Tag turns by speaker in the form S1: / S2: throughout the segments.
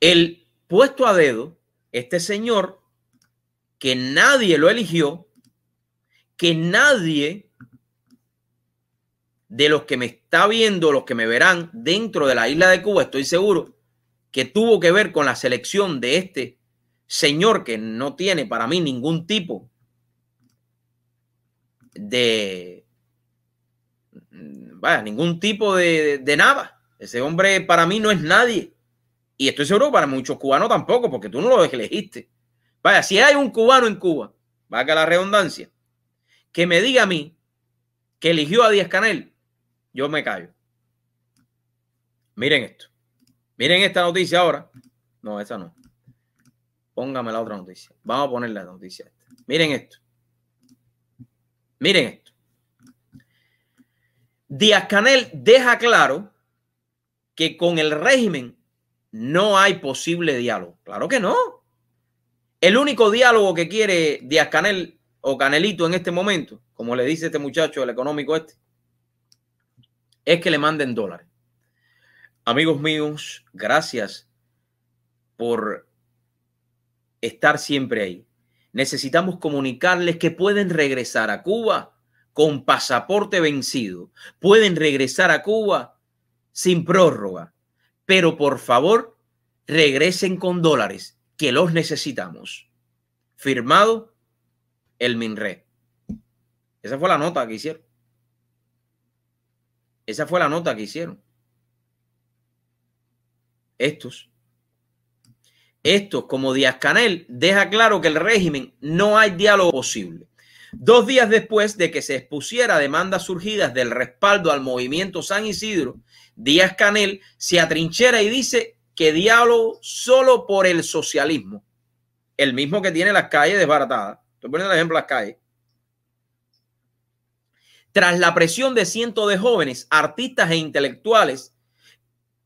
S1: El puesto a dedo, este señor, que nadie lo eligió, que nadie de los que me está viendo, los que me verán dentro de la isla de Cuba, estoy seguro que tuvo que ver con la selección de este señor que no tiene para mí ningún tipo de, vaya, ningún tipo de, de, nada. Ese hombre para mí no es nadie. Y estoy seguro para muchos cubanos tampoco, porque tú no lo elegiste. Vaya, si hay un cubano en Cuba, que la redundancia, que me diga a mí que eligió a Díaz Canel, yo me callo. Miren esto. Miren esta noticia ahora. No, esa no. Póngame la otra noticia. Vamos a poner la noticia. Esta. Miren esto. Miren esto. Díaz Canel deja claro que con el régimen no hay posible diálogo. Claro que no. El único diálogo que quiere Díaz Canel o Canelito en este momento, como le dice este muchacho, el económico este, es que le manden dólares. Amigos míos, gracias por estar siempre ahí. Necesitamos comunicarles que pueden regresar a Cuba con pasaporte vencido. Pueden regresar a Cuba sin prórroga. Pero por favor, regresen con dólares, que los necesitamos. Firmado el MINRE. Esa fue la nota que hicieron. Esa fue la nota que hicieron. Estos. Estos, como Díaz Canel, deja claro que el régimen no hay diálogo posible. Dos días después de que se expusiera demandas surgidas del respaldo al movimiento San Isidro, Díaz Canel se atrinchera y dice que diálogo solo por el socialismo, el mismo que tiene las calles desbaratadas. Estoy poniendo el ejemplo las calles. Tras la presión de cientos de jóvenes, artistas e intelectuales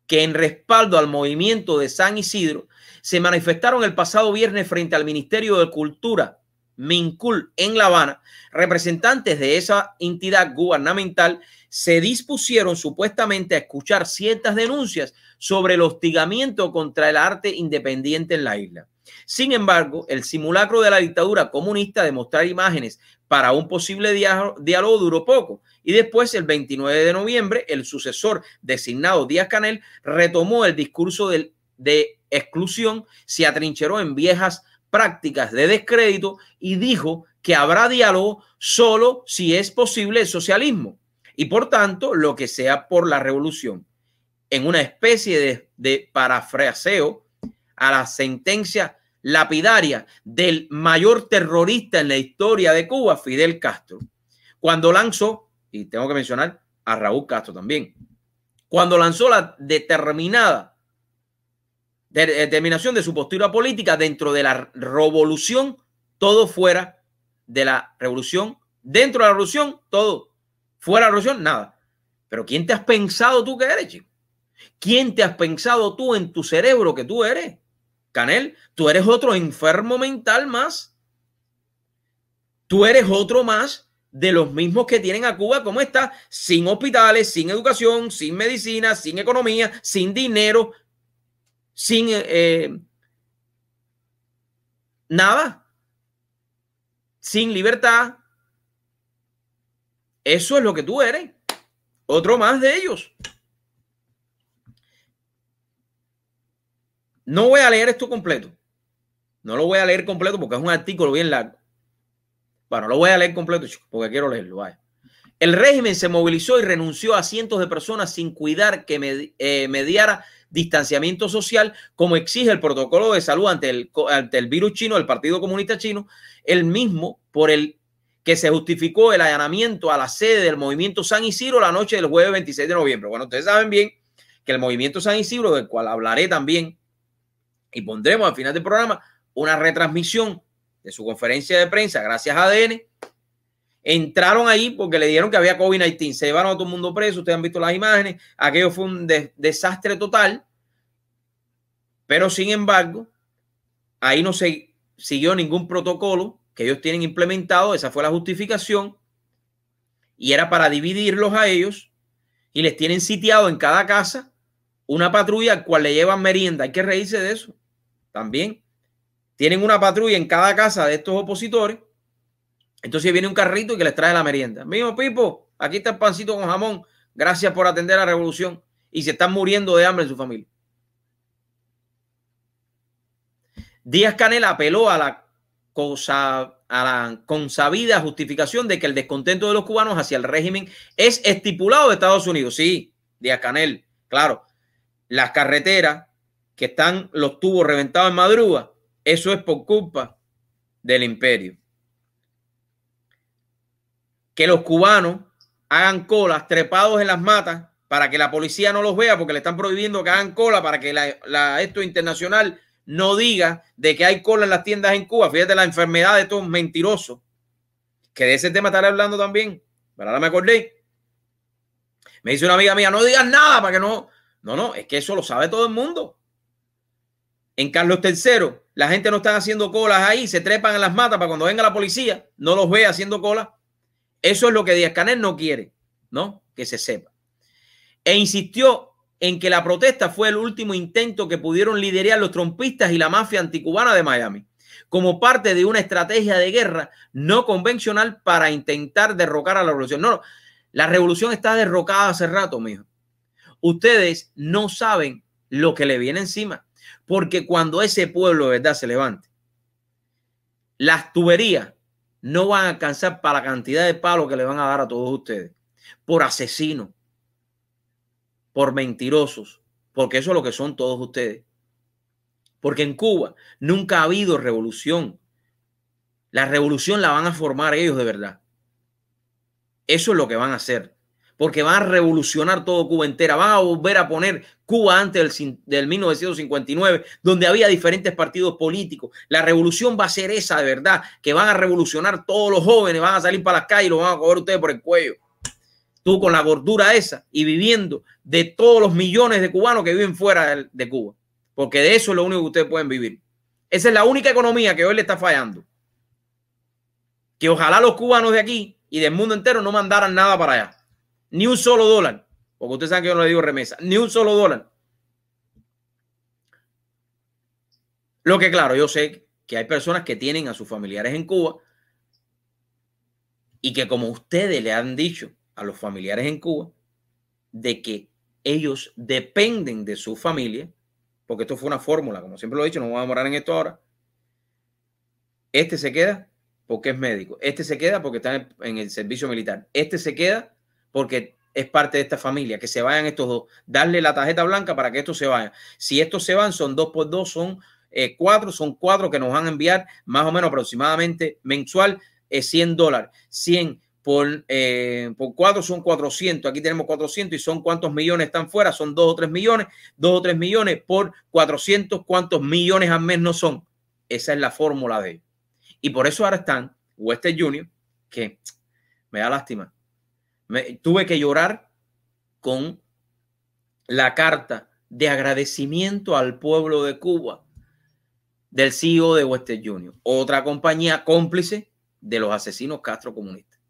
S1: que en respaldo al movimiento de San Isidro se manifestaron el pasado viernes frente al Ministerio de Cultura, Mincul, en La Habana, representantes de esa entidad gubernamental se dispusieron supuestamente a escuchar ciertas denuncias sobre el hostigamiento contra el arte independiente en la isla. Sin embargo, el simulacro de la dictadura comunista de mostrar imágenes para un posible diálogo duró poco y después, el 29 de noviembre, el sucesor designado Díaz Canel retomó el discurso de, de exclusión, se atrincheró en viejas prácticas de descrédito y dijo que habrá diálogo solo si es posible el socialismo y por tanto lo que sea por la revolución. En una especie de, de parafraseo a la sentencia lapidaria del mayor terrorista en la historia de Cuba, Fidel Castro, cuando lanzó, y tengo que mencionar a Raúl Castro también, cuando lanzó la determinada determinación de su postura política dentro de la revolución, todo fuera de la revolución, dentro de la revolución, todo fuera de la revolución, nada. Pero ¿quién te has pensado tú que eres, chico? ¿Quién te has pensado tú en tu cerebro que tú eres? Canel, tú eres otro enfermo mental más. Tú eres otro más de los mismos que tienen a Cuba, ¿cómo está? Sin hospitales, sin educación, sin medicina, sin economía, sin dinero, sin eh, nada, sin libertad. Eso es lo que tú eres. Otro más de ellos. No voy a leer esto completo. No lo voy a leer completo porque es un artículo bien largo. Bueno, lo voy a leer completo porque quiero leerlo. El régimen se movilizó y renunció a cientos de personas sin cuidar que eh, mediara distanciamiento social, como exige el protocolo de salud ante el, ante el virus chino, el Partido Comunista Chino, el mismo por el que se justificó el allanamiento a la sede del movimiento San Isidro la noche del jueves 26 de noviembre. Bueno, ustedes saben bien que el movimiento San Isidro, del cual hablaré también y pondremos al final del programa una retransmisión de su conferencia de prensa gracias a ADN. Entraron ahí porque le dieron que había COVID-19. Se llevaron a todo el mundo preso. Ustedes han visto las imágenes. Aquello fue un desastre total. Pero sin embargo, ahí no se siguió ningún protocolo que ellos tienen implementado. Esa fue la justificación. Y era para dividirlos a ellos. Y les tienen sitiado en cada casa una patrulla al cual le llevan merienda. Hay que reírse de eso también. Tienen una patrulla en cada casa de estos opositores. Entonces viene un carrito y que les trae la merienda. Mismo Pipo, aquí está el pancito con jamón. Gracias por atender a la revolución. Y se están muriendo de hambre en su familia. Díaz Canel apeló a la, cosa, a la consabida justificación de que el descontento de los cubanos hacia el régimen es estipulado de Estados Unidos. Sí, Díaz Canel, claro. Las carreteras que están los tubos reventados en madruga, eso es por culpa del imperio. Que los cubanos hagan colas trepados en las matas para que la policía no los vea porque le están prohibiendo que hagan cola para que la, esto internacional no diga de que hay cola en las tiendas en Cuba. Fíjate la enfermedad de estos mentirosos. Que de ese tema estaré hablando también. Pero ahora me acordé. Me dice una amiga mía, no digas nada para que no. No, no, es que eso lo sabe todo el mundo. En Carlos III, la gente no está haciendo colas ahí, se trepan en las matas para cuando venga la policía, no los ve haciendo colas. Eso es lo que Díaz Canel no quiere, ¿no? Que se sepa. E insistió en que la protesta fue el último intento que pudieron liderar los trompistas y la mafia anticubana de Miami, como parte de una estrategia de guerra no convencional para intentar derrocar a la revolución. No, la revolución está derrocada hace rato, mijo. Ustedes no saben lo que le viene encima. Porque cuando ese pueblo de verdad se levante, las tuberías no van a alcanzar para la cantidad de palos que le van a dar a todos ustedes. Por asesinos, por mentirosos, porque eso es lo que son todos ustedes. Porque en Cuba nunca ha habido revolución. La revolución la van a formar ellos de verdad. Eso es lo que van a hacer porque van a revolucionar todo Cuba entera, van a volver a poner Cuba antes del, del, 1959, donde había diferentes partidos políticos. La revolución va a ser esa de verdad, que van a revolucionar todos los jóvenes, van a salir para las calles y lo van a coger ustedes por el cuello. Tú con la gordura esa y viviendo de todos los millones de cubanos que viven fuera de, de Cuba, porque de eso es lo único que ustedes pueden vivir. Esa es la única economía que hoy le está fallando. Que ojalá los cubanos de aquí y del mundo entero no mandaran nada para allá ni un solo dólar. Porque ustedes saben que yo no le digo remesa. Ni un solo dólar. Lo que claro, yo sé que hay personas que tienen a sus familiares en Cuba y que como ustedes le han dicho a los familiares en Cuba, de que ellos dependen de su familia, porque esto fue una fórmula, como siempre lo he dicho, no vamos a demorar en esto ahora. Este se queda porque es médico, este se queda porque está en el servicio militar, este se queda porque es parte de esta familia, que se vayan estos dos, darle la tarjeta blanca para que estos se vayan. Si estos se van, son dos por dos, son eh, cuatro, son cuatro que nos van a enviar más o menos aproximadamente mensual es 100 dólares. 100 por, eh, por cuatro son 400. Aquí tenemos 400 y son cuántos millones están fuera, son dos o tres millones. Dos o tres millones por 400, ¿cuántos millones al mes no son? Esa es la fórmula de ellos. Y por eso ahora están Western Junior, que me da lástima tuve que llorar con la carta de agradecimiento al pueblo de Cuba del CEO de Western Junior, otra compañía cómplice de los asesinos Castro comunistas.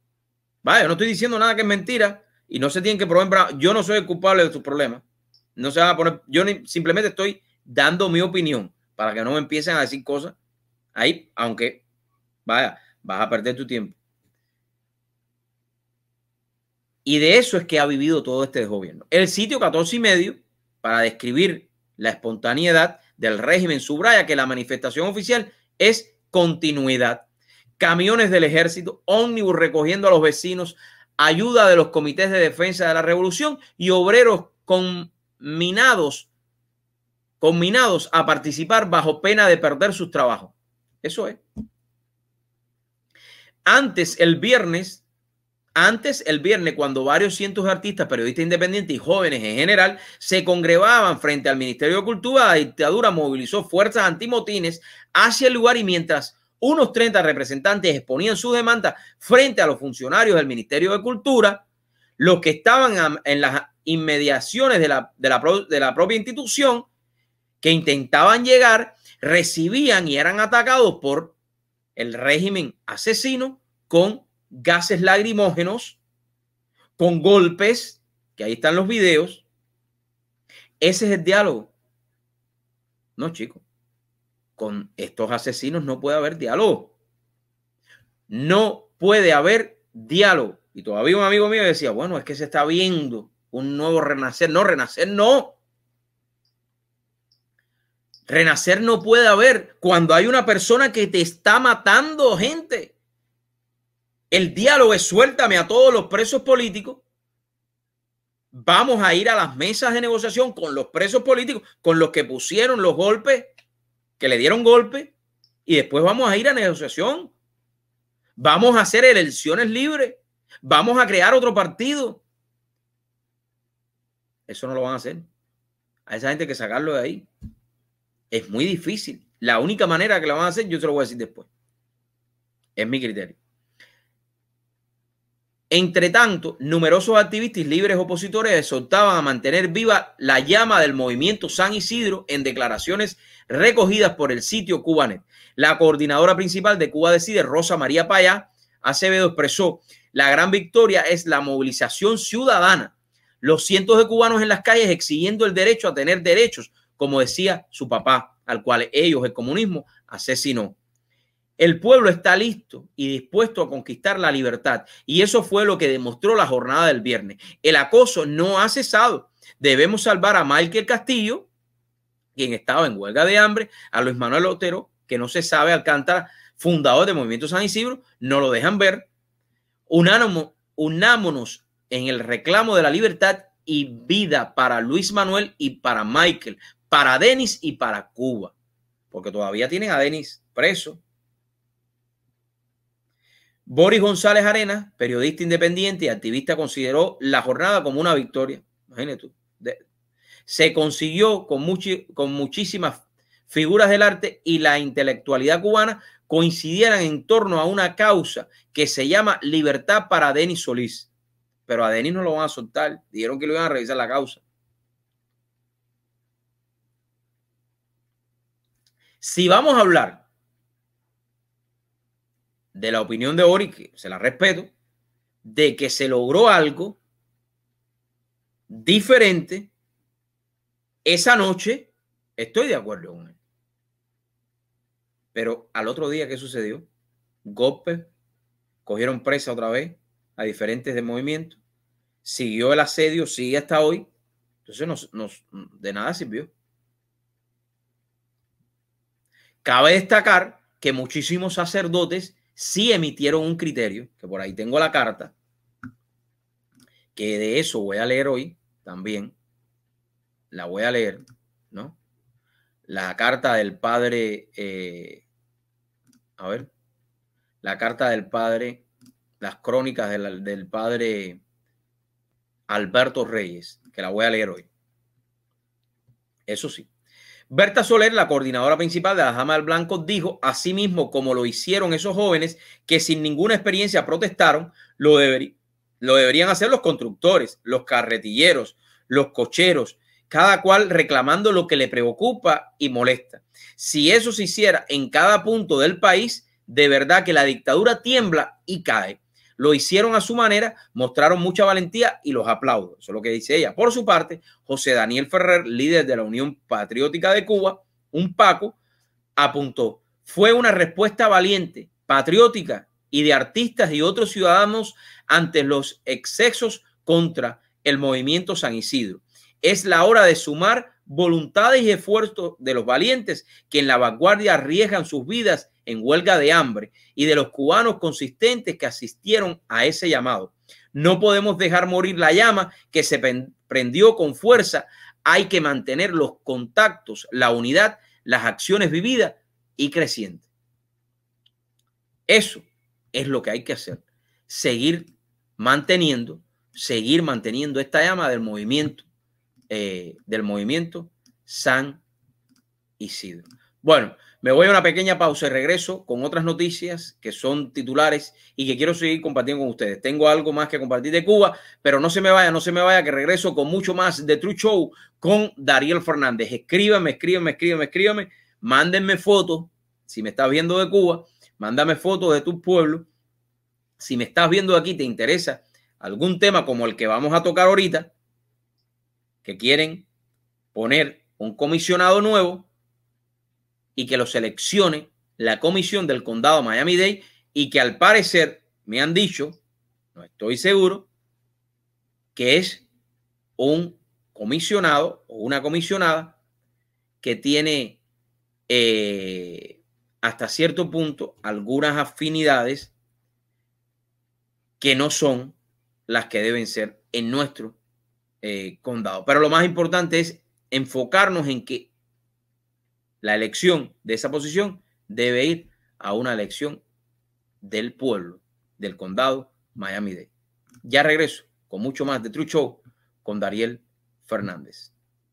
S1: Vaya, no estoy diciendo nada que es mentira y no se tienen que probar. Yo no soy el culpable de sus problemas. No se van a poner. Yo simplemente estoy dando mi opinión para que no me empiecen a decir cosas ahí, aunque vaya, vas a perder tu tiempo. Y de eso es que ha vivido todo este gobierno. El sitio 14 y medio, para describir la espontaneidad del régimen, subraya que la manifestación oficial es continuidad. Camiones del ejército, ómnibus recogiendo a los vecinos, ayuda de los comités de defensa de la revolución y obreros combinados, combinados a participar bajo pena de perder sus trabajos. Eso es. Antes, el viernes, antes, el viernes, cuando varios cientos de artistas, periodistas independientes y jóvenes en general se congregaban frente al Ministerio de Cultura, la dictadura movilizó fuerzas antimotines hacia el lugar y mientras unos 30 representantes exponían su demanda frente a los funcionarios del Ministerio de Cultura, los que estaban en las inmediaciones de la, de la, de la propia institución, que intentaban llegar, recibían y eran atacados por el régimen asesino con gases lagrimógenos, con golpes, que ahí están los videos, Ese es el diálogo. No, chicos. Con estos asesinos no puede haber diálogo. No puede haber diálogo. Y todavía un amigo mío decía, bueno, es que se está viendo un nuevo renacer. No, renacer no. Renacer no puede haber cuando hay una persona que te está matando gente. El diálogo es suéltame a todos los presos políticos. Vamos a ir a las mesas de negociación con los presos políticos, con los que pusieron los golpes, que le dieron golpe, y después vamos a ir a negociación. Vamos a hacer elecciones libres. Vamos a crear otro partido. Eso no lo van a hacer. A esa gente hay que sacarlo de ahí. Es muy difícil. La única manera que lo van a hacer, yo se lo voy a decir después. Es mi criterio. Entre tanto, numerosos activistas libres opositores exhortaban a mantener viva la llama del movimiento San Isidro en declaraciones recogidas por el sitio Cubanet. La coordinadora principal de Cuba Decide, Rosa María Payá Acevedo, expresó, la gran victoria es la movilización ciudadana, los cientos de cubanos en las calles exigiendo el derecho a tener derechos, como decía su papá, al cual ellos, el comunismo, asesinó. El pueblo está listo y dispuesto a conquistar la libertad. Y eso fue lo que demostró la jornada del viernes. El acoso no ha cesado. Debemos salvar a Michael Castillo, quien estaba en huelga de hambre, a Luis Manuel Otero, que no se sabe Alcántara, fundador del Movimiento San Isidro, no lo dejan ver. unámonos en el reclamo de la libertad y vida para Luis Manuel y para Michael, para Denis y para Cuba, porque todavía tienen a Denis preso. Boris González Arenas, periodista independiente y activista, consideró la jornada como una victoria. Imagínate tú. se consiguió con, con muchísimas figuras del arte y la intelectualidad cubana coincidieran en torno a una causa que se llama libertad para Denis Solís. Pero a Denis no lo van a soltar. Dijeron que lo iban a revisar la causa. Si vamos a hablar de la opinión de Ori, que se la respeto, de que se logró algo diferente esa noche, estoy de acuerdo con él. Pero al otro día, ¿qué sucedió? Golpe, cogieron presa otra vez a diferentes de movimiento, siguió el asedio, sigue hasta hoy. Entonces, nos, de nada sirvió. Cabe destacar que muchísimos sacerdotes sí emitieron un criterio, que por ahí tengo la carta, que de eso voy a leer hoy también. La voy a leer, ¿no? La carta del padre, eh, a ver, la carta del padre, las crónicas del, del padre Alberto Reyes, que la voy a leer hoy. Eso sí. Berta Soler, la coordinadora principal de la Dama del Blanco, dijo, asimismo como lo hicieron esos jóvenes que sin ninguna experiencia protestaron, lo, lo deberían hacer los constructores, los carretilleros, los cocheros, cada cual reclamando lo que le preocupa y molesta. Si eso se hiciera en cada punto del país, de verdad que la dictadura tiembla y cae. Lo hicieron a su manera, mostraron mucha valentía y los aplaudo. Eso es lo que dice ella. Por su parte, José Daniel Ferrer, líder de la Unión Patriótica de Cuba, un Paco, apuntó, fue una respuesta valiente, patriótica y de artistas y otros ciudadanos ante los excesos contra el movimiento San Isidro. Es la hora de sumar voluntades y esfuerzos de los valientes que en la vanguardia arriesgan sus vidas en huelga de hambre y de los cubanos consistentes que asistieron a ese llamado. No podemos dejar morir la llama que se prendió con fuerza. Hay que mantener los contactos, la unidad, las acciones vividas y crecientes. Eso es lo que hay que hacer. Seguir manteniendo, seguir manteniendo esta llama del movimiento, eh, del movimiento San Isidro. Bueno, me voy a una pequeña pausa y regreso con otras noticias que son titulares y que quiero seguir compartiendo con ustedes. Tengo algo más que compartir de Cuba, pero no se me vaya, no se me vaya, que regreso con mucho más de True Show con Dariel Fernández. Escríbame, escríbame, escríbame, escríbame. Mándenme fotos. Si me estás viendo de Cuba, mándame fotos de tu pueblo. Si me estás viendo aquí, te interesa algún tema como el que vamos a tocar ahorita, que quieren poner un comisionado nuevo y que lo seleccione la comisión del condado Miami-Dade y que al parecer me han dicho, no estoy seguro, que es un comisionado o una comisionada que tiene eh, hasta cierto punto algunas afinidades que no son las que deben ser en nuestro eh, condado. Pero lo más importante es enfocarnos en que la elección de esa posición debe ir a una elección del pueblo, del condado Miami-Dade. Ya regreso con mucho más de True Show con Dariel Fernández.